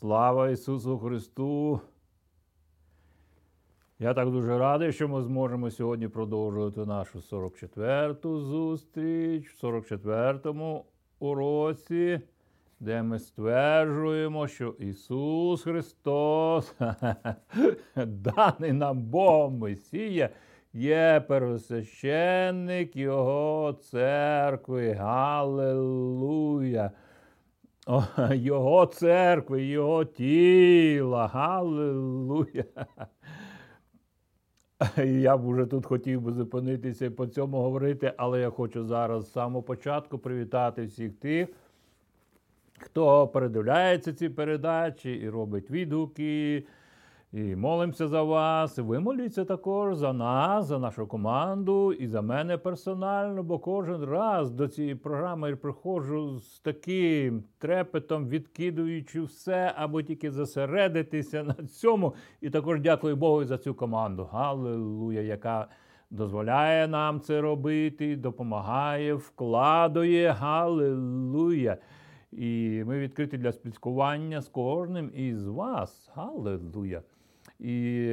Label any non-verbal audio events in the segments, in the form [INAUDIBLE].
Слава Ісусу Христу! Я так дуже радий, що ми зможемо сьогодні продовжувати нашу 44-ту зустріч в 44-му уроці, де ми стверджуємо, що Ісус Христос, [LAUGHS] даний нам Богом Месія, є первосвященник Його церкви. Галилуя! [LAUGHS] Його церкви, Його тіла. Галилуя! [LAUGHS] Я б уже тут хотів би зупинитися і по цьому говорити, але я хочу зараз з самого початку привітати всіх тих, хто передивляється ці передачі і робить відгуки. І молимося за вас. Ви також за нас, за нашу команду і за мене персонально, бо кожен раз до цієї програми я приходжу з таким трепетом, відкидуючи все, або тільки зосередитися на цьому. І також дякую Богу за цю команду. Галилуя, яка дозволяє нам це робити, допомагає, вкладує. Галилуя. І ми відкриті для спілкування з кожним із вас. Галилуя. І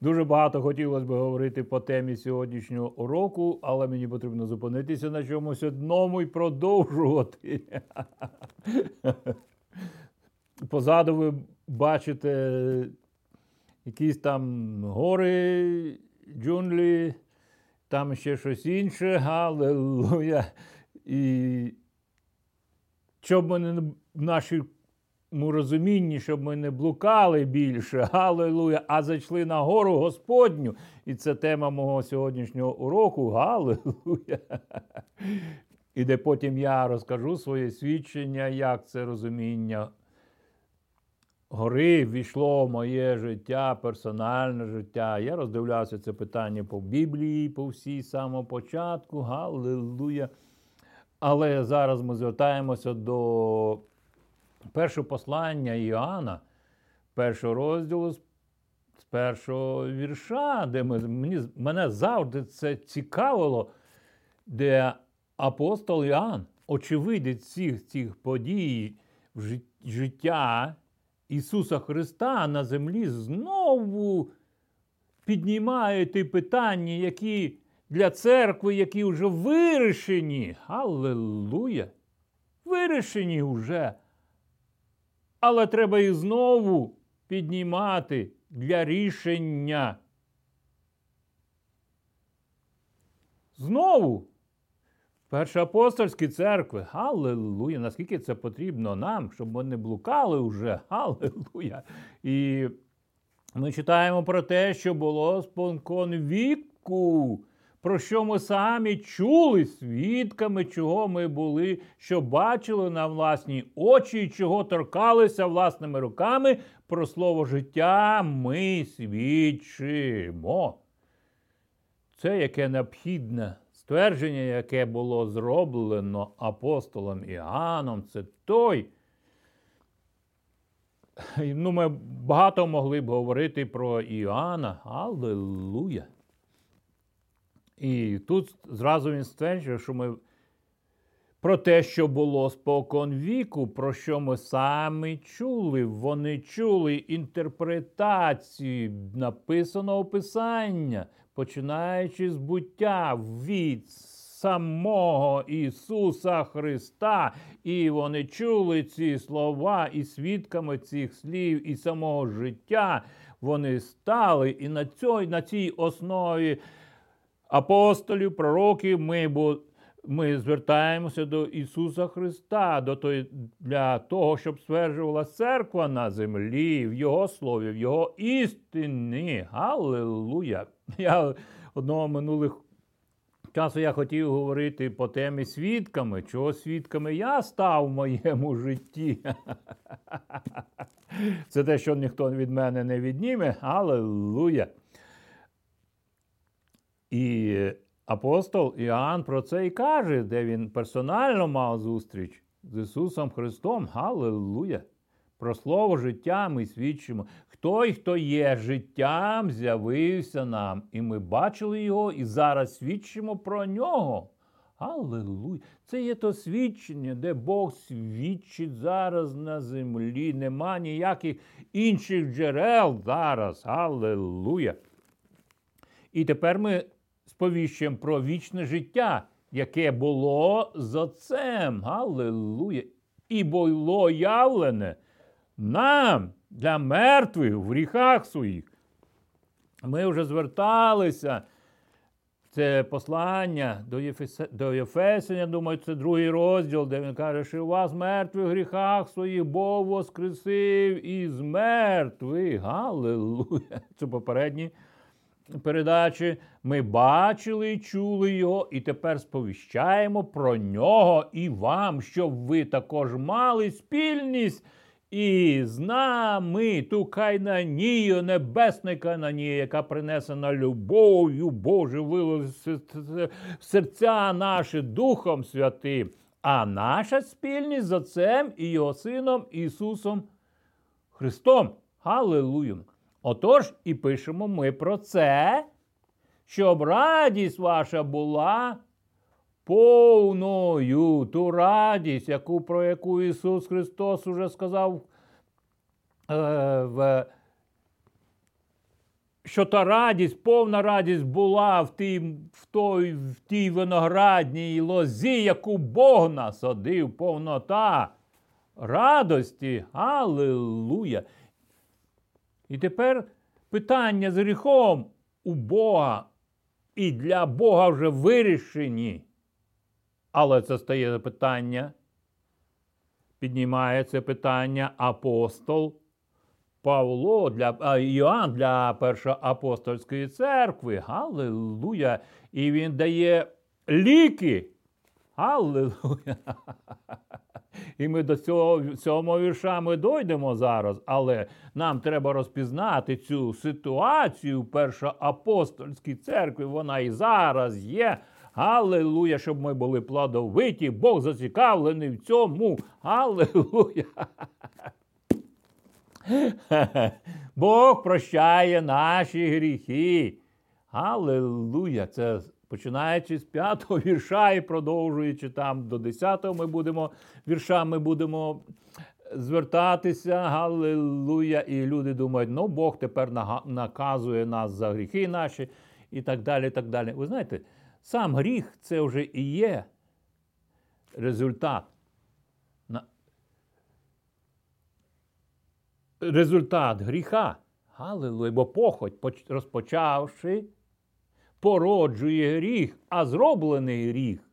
дуже багато хотілося б говорити по темі сьогоднішнього уроку, але мені потрібно зупинитися на чомусь одному і продовжувати. Позаду ви бачите якісь там гори, джунглі, там ще щось інше, галилуя. І щоб ми не в нашому розумінні, щоб ми не блукали більше, [LAUGHS] галилуя, а зайшли на гору Господню. І це тема мого сьогоднішнього уроку. Галилуя. [LAUGHS] І де потім я розкажу своє свідчення, як це розуміння гори ввійшло в моє життя, персональне життя. Я роздивлявся це питання по Біблії, по всій самому початку. Галилуя. Але зараз ми звертаємося до першого послання Іоанна, першого розділу з першого вірша, де ми, мені, мене завжди це цікавило, де апостол Іоанн, очевидець всіх цих подій в життя Ісуса Христа на землі, знову піднімає ті питання, які для церкви, які вже вирішені. Аллилуйя! Вирішені вже. Але треба їх знову піднімати для рішення. Знову. Першоапостольські церкви. Галилуя! Наскільки це потрібно нам, щоб ми не блукали вже. Галилуя! І ми читаємо про те, що було спонкон віку про що ми самі чули свідками, чого ми були, що бачили на власні очі, і чого торкалися власними руками, про слово життя ми свідчимо. Це яке необхідне ствердження, яке було зроблено апостолом Іоанном, це той. Ну, Ми багато могли б говорити про Іоанна. Аллилуйя! І тут зразу він стверджує, що ми про те, що було спокон віку, про що ми самі чули. Вони чули інтерпретації написаного писання, починаючи з буття від самого Ісуса Христа. І вони чули ці слова і свідками цих слів, і самого життя вони стали. І на цій, на цій основі апостолів, пророків, ми ми звертаємося до Ісуса Христа, до той, для того, щоб стверджувала церква на землі, в Його слові, в Його істині. Галилуя! Я одного минулих часу я хотів говорити по темі свідками, чого свідками я став в моєму житті. [LAUGHS] Це те, що ніхто від мене не відніме. Аллилуйя! І апостол Іоанн про це і каже, де він персонально мав зустріч з Ісусом Христом. Галилуя! Про слово життя ми свідчимо. Хто хто є життям, з'явився нам, і ми бачили його, і зараз свідчимо про нього. Аллилуйя! Це є то свідчення, де Бог свідчить зараз на землі. Нема ніяких інших джерел зараз. Аллилуйя! І тепер ми сповіщуємо про вічне життя, яке було з Отцем. Аллилуйя! І було явлене нам для мертвих в гріхах своїх. Ми вже зверталися. Це послання до Єфесе, до Єфесень, я думаю, це другий розділ, де він каже, що у вас мертвих в гріхах своїх Бог воскресив із мертвих. Галилуя! Це попередні передачі. Ми бачили і чули його, і тепер сповіщаємо про нього і вам, щоб ви також мали спільність. І з нами ту кайнанію, небесну кайнанію, яка принесена любов'ю Божою вилилася в серця наші Духом Святим, а наша спільність з Отцем і Його Сином Ісусом Христом. Галилуя! Отож, і пишемо ми про це, щоб радість ваша була повною ту радість, яку, про яку Ісус Христос уже сказав, е, що та радість, повна радість була в тій, в той, в тій виноградній лозі, яку Бог насадив, повнота радості. Аллилуйя! І тепер питання з гріхом у Бога і для Бога вже вирішені. Але це стає питання, піднімає це питання апостол Павло для Іоанн для першої апостольської церкви. Галилуя! І він дає ліки. Галилуя! [LAUGHS] І ми до цього цього вірша ми дойдемо зараз, але нам треба розпізнати цю ситуацію першоапостольській церкві. Вона і зараз є. Аллилуйя, щоб ми були плодовиті. Бог зацікавлений в цьому. Аллилуйя. [LAUGHS] Бог прощає наші гріхи. Аллилуйя. Це починаючи з п'ятого [LAUGHS] вірша і продовжуючи там до десятого, ми будемо вірша, ми будемо звертатися. Галилуя. І люди думають, ну Бог тепер наказує нас за гріхи наші і так далі. так далі. Ви знаєте, сам гріх це вже і є результат. Результат гріха. Галилуя, бо похоть, розпочавши, породжує гріх, а зроблений гріх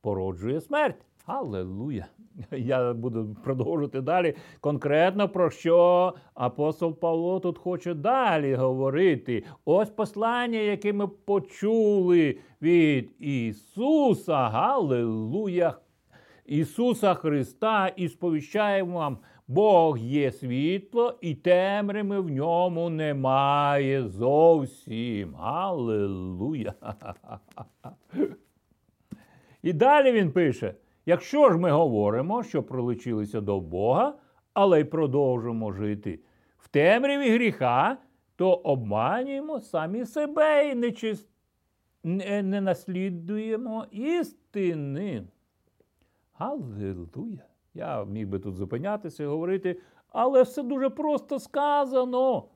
породжує смерть. Аллилуйя! Я буду продовжувати далі. Конкретно про що апостол Павло тут хоче далі говорити. Ось послання, яке ми почули від Ісуса. Галилуя! Ісуса Христа і сповіщаємо вам. Бог є світло, і темряви в ньому немає зовсім. Аллилуйя! І далі він пише: якщо ж ми говоримо, що пролучилися до Бога, але й продовжуємо жити в темряві гріха, то обманюємо самі себе і не, чист... не, не наслідуємо істини. Аллилуйя! Я міг би тут зупинятися і говорити, але все дуже просто сказано.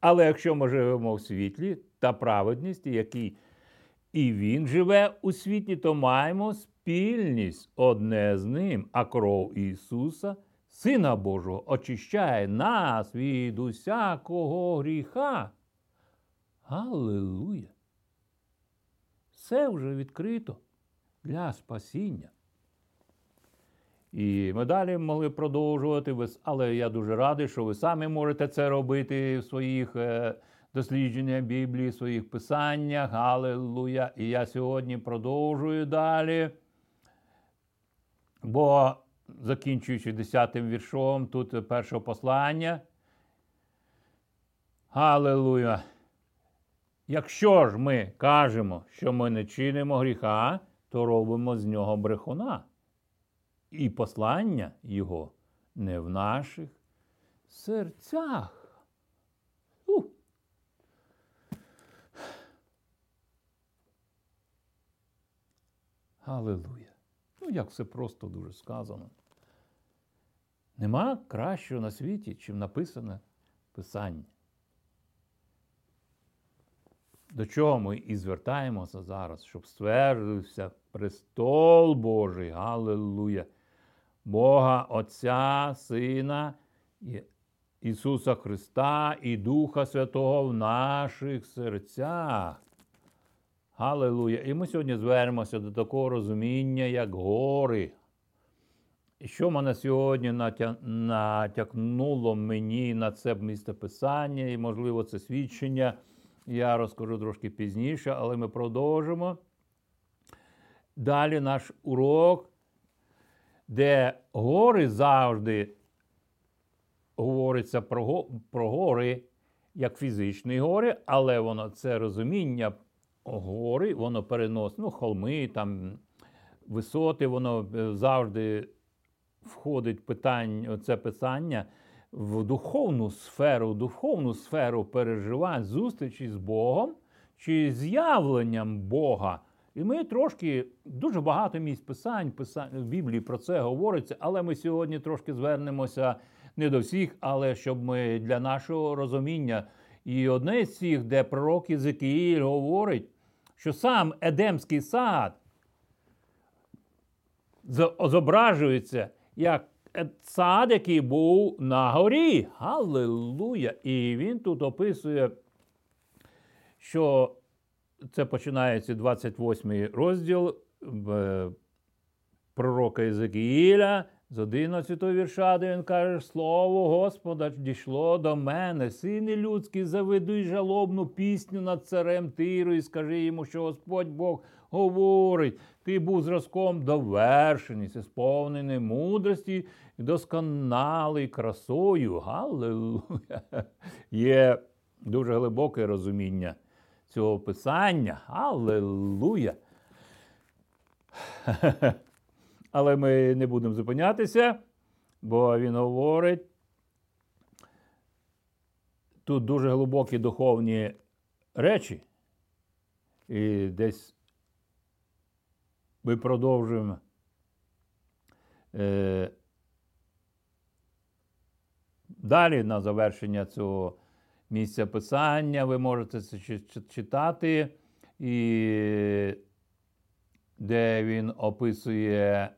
Але якщо ми живемо в світлі та праведності, який і він живе у світлі, то маємо спільність одне з ним, а кров Ісуса, Сина Божого, очищає нас від усякого гріха. Аллилуйя! Все вже відкрито для спасіння. І ми далі могли продовжувати, але я дуже радий, що ви самі можете це робити в своїх е, дослідженнях Біблії, в своїх писаннях. Аллилуйя! І я сьогодні продовжую далі. Бо, закінчуючи 10 віршом, тут перше послання. Аллилуйя! Якщо ж ми кажемо, що ми не чинимо гріха, то робимо з нього брехуна. І послання його не в наших серцях. У. Аллилуйя. Ну, як все просто дуже сказано. Нема кращого на світі, чим написане Писання. До чого ми і звертаємося зараз, щоб ствердився престол Божий, Галилуя, Бога Отця, Сина Ісуса Христа і Духа Святого в наших серцях. Галилуя! І ми сьогодні звернемося до такого розуміння, як гори. Що мене сьогодні натя... натякнуло мені на це місце писання, і, можливо, це свідчення. Я розкажу трошки пізніше, але ми продовжимо. Далі наш урок, де гори завжди говориться про про гори як фізичні гори, але воно це розуміння гори, воно переносить, ну, холми, там, висоти, воно е, завжди входить питання, це питання в духовну сферу, духовну сферу переживань, зустрічі з Богом чи з'явленням Бога. І ми трошки дуже багато місць писань, писань в Біблії про це говориться, але ми сьогодні трошки звернемося не до всіх, але щоб ми для нашого розуміння. І одне з цих, де пророк Єзекіїль говорить, що сам Едемський сад зображується як сад, який був на горі. Галилуя! І він тут описує, що це починається 28 розділ е, пророка Єзекіїля, з 11 вірша, де він каже, Слово Господа дійшло до мене, сини людські, заведуй жалобну пісню над царем Тиру і скажи йому, що Господь Бог говорить, ти був зразком довершеність, сповнений мудрості і досконалий красою. Галилуя! Є дуже глибоке розуміння цього писання. Аллилуйя! Але ми не будемо зупинятися, бо він говорить. Тут дуже глибокі духовні речі. І десь ми продовжуємо. Е, Далі на завершення цього місця писання ви можете це читати, і де він описує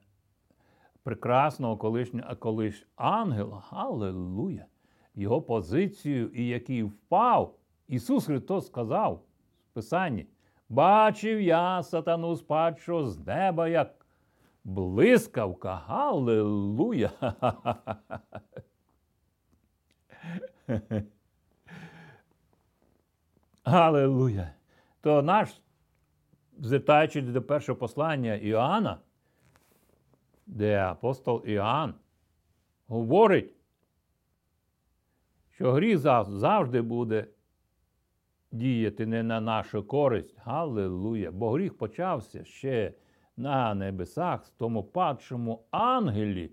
прекрасного колишнього колиш ангела, Аллилуйя, його позицію, і який впав, Ісус Христос сказав в Писанні, бачив я сатану спадшого з неба, як блискавка. Аллилуйя. [LAUGHS] Аллилуйя. То наш, звертаючись до першого послання Іоанна, де апостол Іоанн говорить, що гріх завжди буде діяти не на нашу користь. Галилуя! Бо гріх почався ще на небесах, з тому падшому ангелі.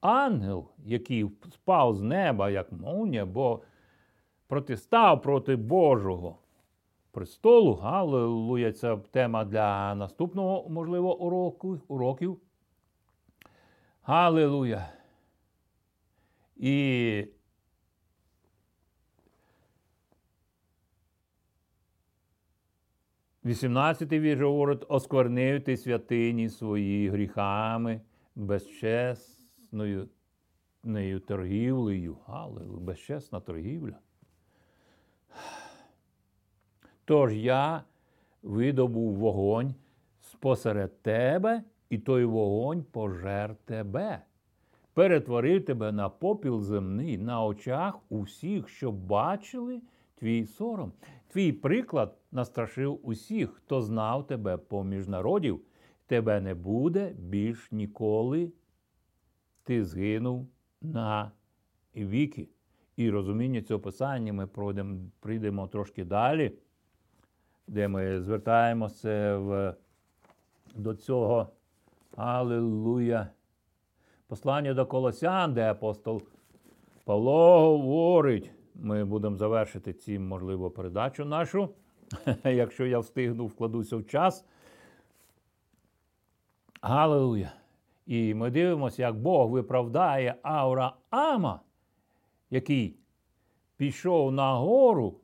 Ангел, який спав з неба, як молнія, бо протистав проти Божого престолу. Галилуя! Це тема для наступного, можливо, уроку, уроків. Галилуя! І Вісімнадцятий вірш говорить, осквернив ти святині свої гріхами, безчесною нею торгівлею. Галилуя, безчесна торгівля. Тож я видобув вогонь спосеред тебе і той вогонь пожер тебе, перетворив тебе на попіл земний на очах усіх, що бачили твій сором. Твій приклад настрашив усіх, хто знав тебе поміж народів. Тебе не буде більш ніколи. Ти згинув на віки. І розуміння цього писання ми пройдемо, прийдемо трошки далі, де ми звертаємося в, до цього Аллилуйя. Послання до Колосян, де апостол Павло говорить, ми будемо завершити цим, можливо, передачу нашу. [LAUGHS] Якщо я встигну, вкладуся в час. Галилуя! І ми дивимося, як Бог виправдає Авраама, який пішов на гору,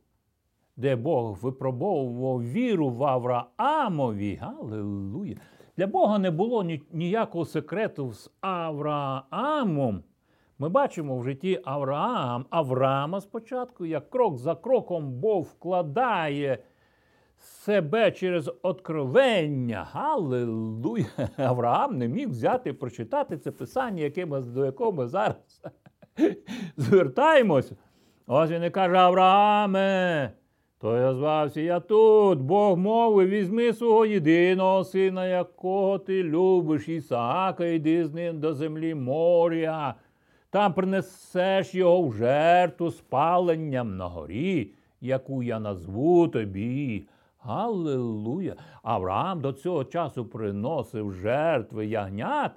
де Бог випробовував віру в Авраамові. Галилуя! Для Бога не було ніякого секрету з Авраамом. Ми бачимо в житті Авраам, Авраама спочатку, як крок за кроком Бог вкладає себе через откровення. Галилуя! [LAUGHS] Авраам не міг взяти прочитати це писання, яке ми, до якого ми зараз [LAUGHS] звертаємося. Ось він і каже: Аврааме, то я звався я тут. Бог мовив, візьми свого єдиного сина, якого ти любиш, Ісаака, йди з ним до землі моря. Там принесеш його в жертву спаленням на горі, яку я назву тобі. Аллилуйя! Авраам до цього часу приносив жертви ягнят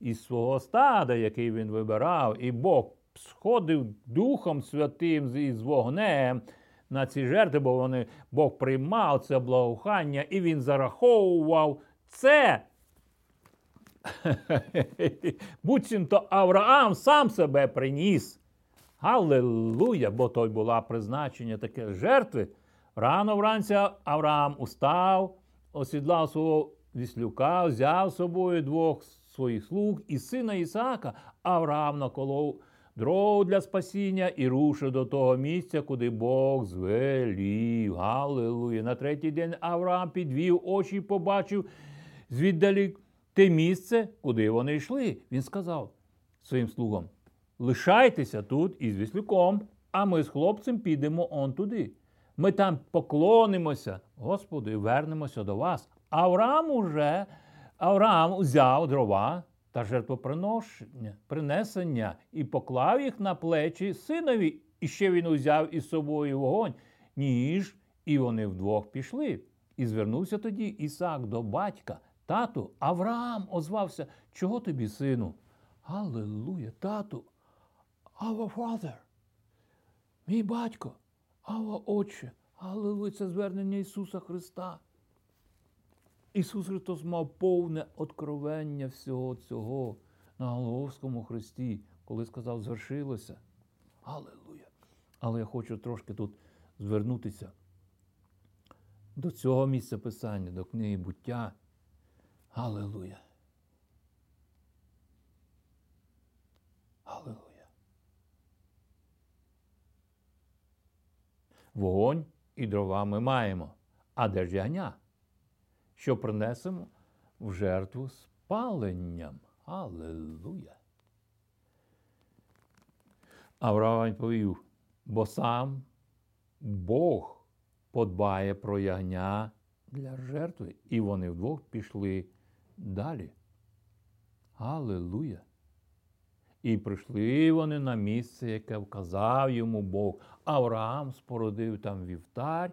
із свого стада, який він вибирав, і Бог сходив Духом Святим із вогнем на ці жертви, бо вони Бог приймав це благоухання, і він зараховував це. [LAUGHS] Буцімто Авраам сам себе приніс. Аллилуйя, бо той була призначення таке жертви. Рано вранці Авраам устав, осідлав свого віслюка, взяв з собою двох своїх слуг і сина Ісаака, Авраам наколов дров для спасіння і рушив до того місця, куди Бог звелів. Галилуя. На третій день Авраам підвів очі і побачив звіддалі те місце, куди вони йшли. Він сказав своїм слугам: лишайтеся тут із віслюком, а ми з хлопцем підемо он туди. Ми там поклонимося, Господу, і вернемося до вас. Авраам уже Авраам взяв дрова та жертвоприношення, принесення і поклав їх на плечі синові. І ще він узяв із собою вогонь, ніж, і вони вдвох пішли. І звернувся тоді Ісак до батька. Тату, Авраам озвався, чого тобі, сину? Аллилуйя, тату, our father, мій батько. Ава Отче, Аллилуйя, це звернення Ісуса Христа. Ісус Христос мав повне откровення всього цього на Голговському Христі, коли сказав, звершилося. Аллилуйя. Але я хочу трошки тут звернутися до цього місця Писання, до книги буття. Аллилуйя. Аллилуйя. Вогонь і дрова ми маємо. А де ж ягня? Що принесемо в жертву спаленням. Аллилуйя. Авраам відповів, бо сам Бог подбає про ягня для жертви. І вони вдвох пішли далі. Аллилуйя. І прийшли вони на місце, яке вказав йому Бог. Авраам спородив там вівтар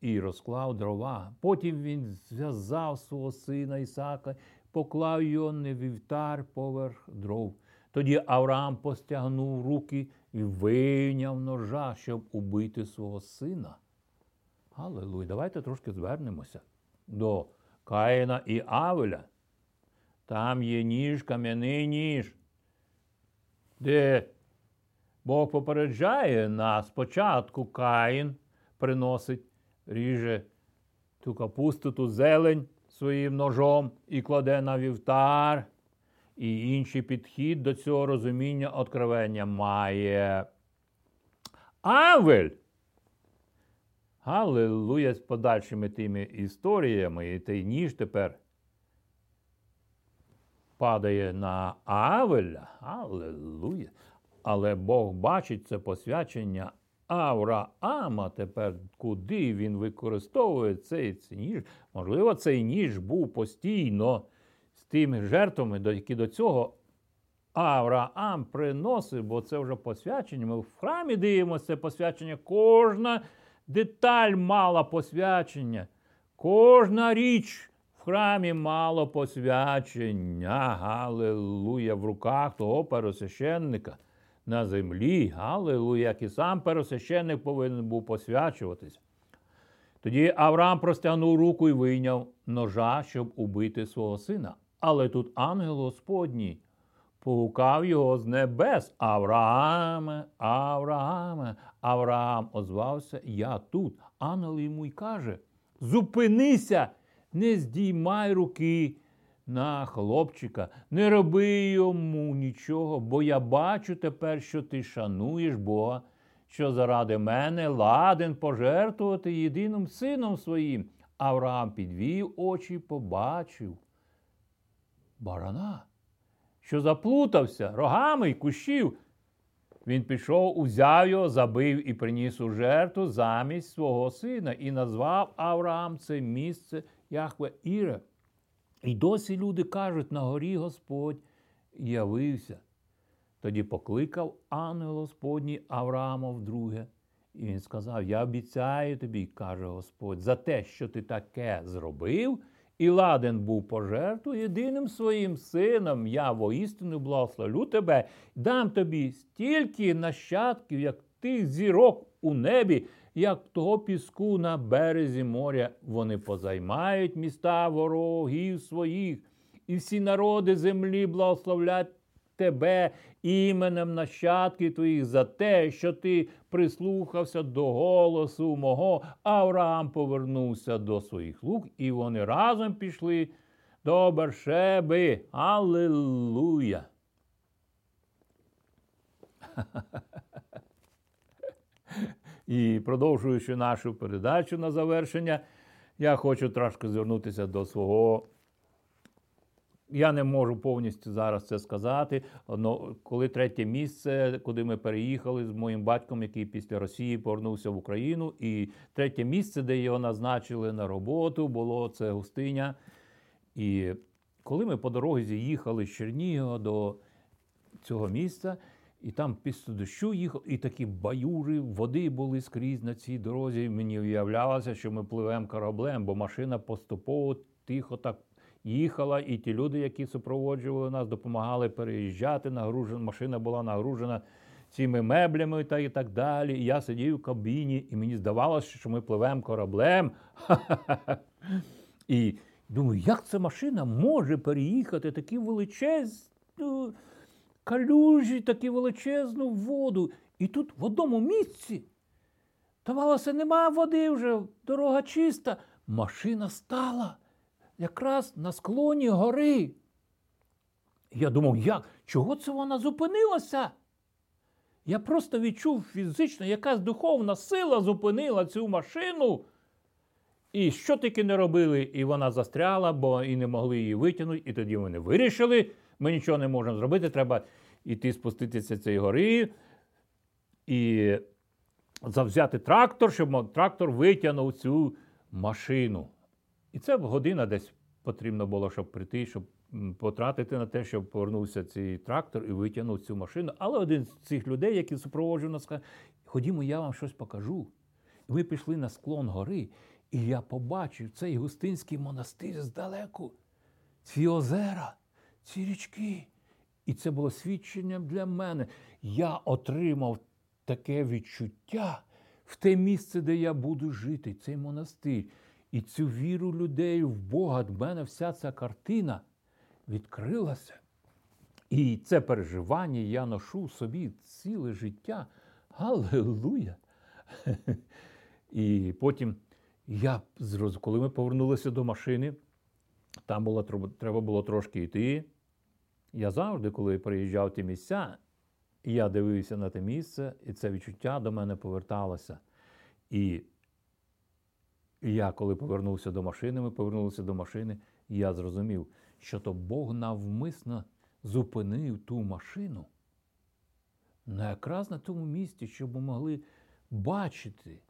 і розклав дрова. Потім він зв'язав свого сина Ісака, поклав його на вівтар поверх дров. Тоді Авраам постягнув руки і вийняв ножа, щоб убити свого сина. Аллилуйя. Давайте трошки звернемося до Каїна і Авеля. Там є ніж, кам'яний ніж де Бог попереджає нас спочатку Каїн приносить, ріже ту капусту, ту зелень своїм ножом і кладе на вівтар. І інший підхід до цього розуміння откровення має Авель. Аллилуйя з подальшими тими історіями, і той ніж тепер падає на Авеля. Аллилуйя. Але Бог бачить це посвячення Авраама тепер, куди він використовує цей ніж. Можливо, цей ніж був постійно з тими жертвами, які до цього Авраам приносив, бо це вже посвячення. Ми в храмі дивимося це посвячення. Кожна деталь мала посвячення, кожна річ в храмі мало посвячення, Галилуя, в руках того пересвященника на землі. Галилуя, як і сам пересвященник повинен був посвячуватись. Тоді Авраам простягнув руку і вийняв ножа, щоб убити свого сина. Але тут ангел Господній погукав його з небес. Аврааме, Аврааме, Авраам озвався, я тут. Ангел йому й каже: Зупинися, не здіймай руки на хлопчика, не роби йому нічого, бо я бачу тепер, що ти шануєш Бога, що заради мене ладен пожертвувати єдиним сином своїм. Авраам підвів очі і побачив барана, що заплутався рогами й кущів. Він пішов, узяв його, забив і приніс у жертву замість свого сина і назвав Авраам це місце Яхве Іре. І досі люди кажуть, на горі Господь явився. Тоді покликав ангел Господній Авраама вдруге. І він сказав: Я обіцяю тобі, каже Господь, за те, що ти таке зробив, і ладен був пожертву єдиним своїм сином. Я воістину благословлю тебе, дам тобі стільки нащадків, як тих зірок у небі, як того піску на березі моря. Вони позаймають міста ворогів своїх, і всі народи землі благословлять тебе іменем нащадків твоїх за те, що ти прислухався до голосу мого. Авраам повернувся до своїх лук, і вони разом пішли до Бершеби. Аллилуйя! [LAUGHS] І продовжуючи нашу передачу на завершення, я хочу трошки звернутися до свого. Я не можу повністю зараз це сказати. Но коли третє місце, куди ми переїхали з моїм батьком, який після Росії повернувся в Україну, і третє місце, де його назначили на роботу, було це Густиня. І коли ми по дорозі їхали з Чернігова до цього місця, і там після дощу їхав, і такі баюри, води були скрізь на цій дорозі. Мені уявлялося, що ми пливемо кораблем, бо машина поступово тихо так їхала, і ті люди, які супроводжували нас, допомагали переїжджати. Нагружена машина була нагружена цими меблями та і так далі. І я сидів в кабіні, і мені здавалося, що ми пливемо кораблем. [LAUGHS] І думаю, як ця машина може переїхати такі величезні калюжі, таку величезну воду. І тут в одному місці. Здавалося, немає води вже, дорога чиста. Машина стала якраз на склоні гори. Я думав, як? Чого це вона зупинилася? Я просто відчув фізично, якась духовна сила зупинила цю машину. І що таки не робили, і вона застряла, бо і не могли її витягнути. І тоді вони вирішили, ми нічого не можемо зробити, треба йти спуститися цієї гори і завзяти трактор, щоб трактор витягнув цю машину. І це година десь потрібно було, щоб прийти, щоб потратити на те, щоб повернувся цей трактор і витягнув цю машину. Але один з цих людей, які супроводжував нас, сказав, ходімо, я вам щось покажу. І ми пішли на склон гори, і я побачив цей густинський монастир здалеку, ці озера, ці річки. І це було свідченням для мене. Я отримав таке відчуття в те місце, де я буду жити, цей монастир. І цю віру людей в Бога, в мене вся ця картина відкрилася. І це переживання я ношу собі ціле життя. Галилуя! [LAUGHS] І потім я коли ми повернулися до машини, там було, треба було трошки йти. Я завжди, коли приїжджав ті місця, я дивився на те місце, і це відчуття до мене поверталося. І я, коли повернувся до машини, ми повернулися до машини, я зрозумів, що то Бог навмисно зупинив ту машину на якраз на тому місці, щоб ми могли бачити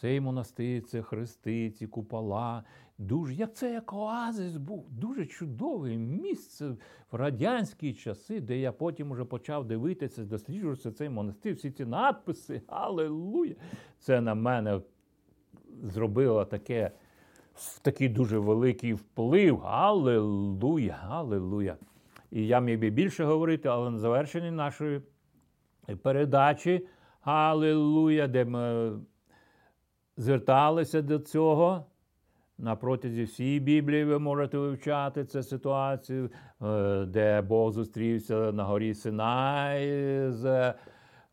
цей монастир, це хрести, ці купола. Дуже, як це як оазис був, дуже чудове місце в радянські часи, де я потім вже почав дивитися, досліджуватися цей монастир, всі ці надписи, алелуя! Це на мене зробило таке, такий дуже великий вплив. Алелуя, алелуя. І я міг би більше говорити, але на завершенні нашої передачі Аллилуйя, де ми зверталися до цього. На протязі всієї Біблії ви можете вивчати цю ситуацію, е, де Бог зустрівся на горі Синай з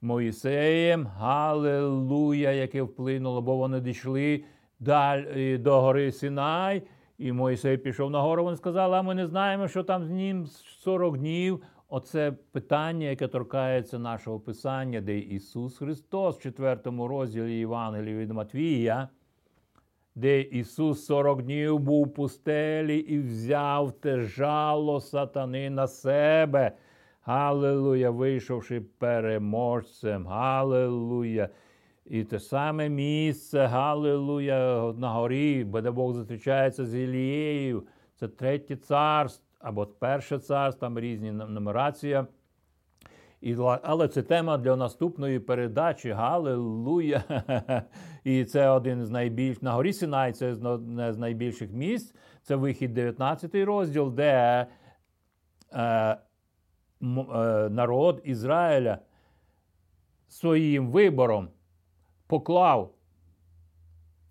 Моїсеєм. Галилуя, яке вплинуло, бо вони дійшли далі до гори Синай. І Моїсей пішов на гору, вони сказали, а ми не знаємо, що там з ним 40 днів. Оце питання, яке торкається нашого Писання, де Ісус Христос в 4 розділі Євангелії від Матвія, де Ісус 40 днів був у пустелі і взяв те жало сатани на себе. Галилуя, вийшовши переможцем. Галилуя. І те саме місце, Галилуя, на горі, де Бог зустрічається з Ілією. Це третє царство або перше царство, там різні нумерація. І, Але це тема для наступної передачі. Галилуя! [LAUGHS] І це один з найбільш на горі Синай, це одне з найбільших місць. Це вихід 19 розділ, де е, е, народ Ізраїля своїм вибором поклав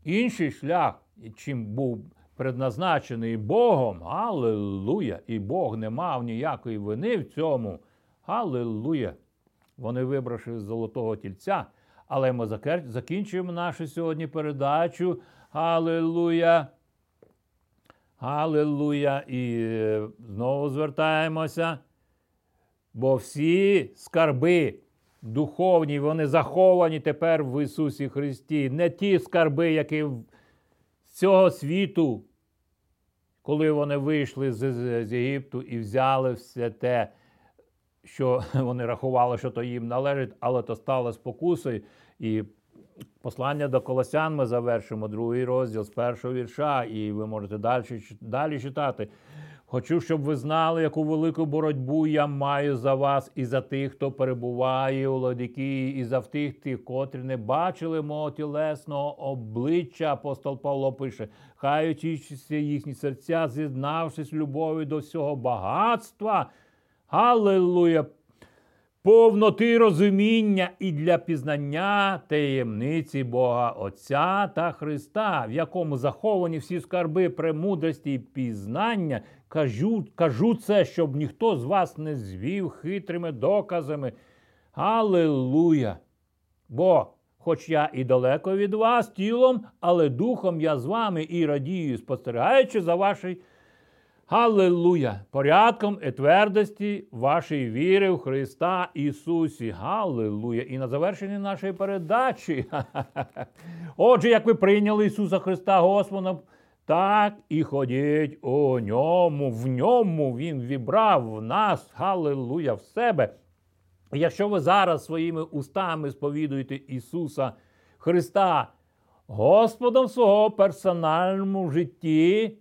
інший шлях, чим був предназначений Богом. Аллилуйя! І Бог не мав ніякої вини в цьому. Аллилуйя! Вони вибравши з золотого тільця. Але ми закінчуємо нашу сьогодні передачу. Аллилуйя! Аллилуйя! І е, знову звертаємося. Бо всі скарби духовні, вони заховані тепер в Ісусі Христі. Не ті скарби, які цього світу, коли вони вийшли з, з, з Єгипту і взяли все те, що [LAUGHS] вони рахували, що то їм належить, але то стало спокусою. І послання до Колосян ми завершимо другий розділ з першого вірша, і ви можете далі, далі читати. Хочу, щоб ви знали, яку велику боротьбу я маю за вас і за тих, хто перебуває у Ладикії, і за тих, тих, котрі не бачили мого тілесного обличчя. Апостол Павло пише, хай очищуться їхні серця, зізнавшись любові до всього багатства. Аллилуйя! повноти розуміння і для пізнання таємниці Бога Отця та Христа, в якому заховані всі скарби премудрості і пізнання, кажу, кажу це, щоб ніхто з вас не звів хитрими доказами. Аллилуйя! Бо, хоч я і далеко від вас тілом, але духом я з вами і радію, спостерігаючи за вашою Галилуя! Порядком і твердості вашої віри в Христа Ісусі. Галилуя! І на завершенні нашої передачі. [LAUGHS] Отже, як ви прийняли Ісуса Христа Господа, так і ходіть у ньому. В ньому Він вібрав в нас, Галилуя, в себе. Якщо ви зараз своїми устами сповідуєте Ісуса Христа Господом свого персональному житті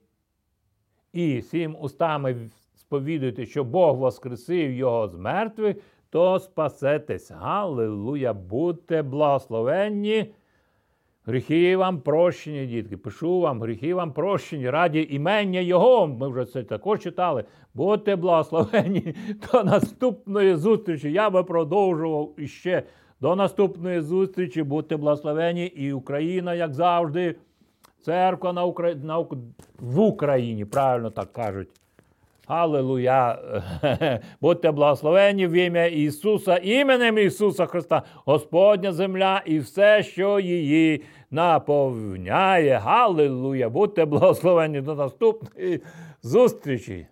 і всім устами сповідуєте, що Бог воскресив його з мертвих, то спасетесь. Галилуя! Будьте благословенні. Гріхи вам прощені, дітки. Пишу вам, гріхи вам прощені, раді імення Його. Ми вже це також читали. Будьте благословені [LAUGHS] до наступної зустрічі. Я би продовжував іще до наступної зустрічі. Будьте благословені і Україна, як завжди. Церква на Укра... на... в Україні, правильно так кажуть. Аллилуйя! [LAUGHS] Будьте благословені в ім'я Ісуса, іменем Ісуса Христа, Господня земля і все, що її наповняє. Аллилуйя! Будьте благословені до наступної зустрічі!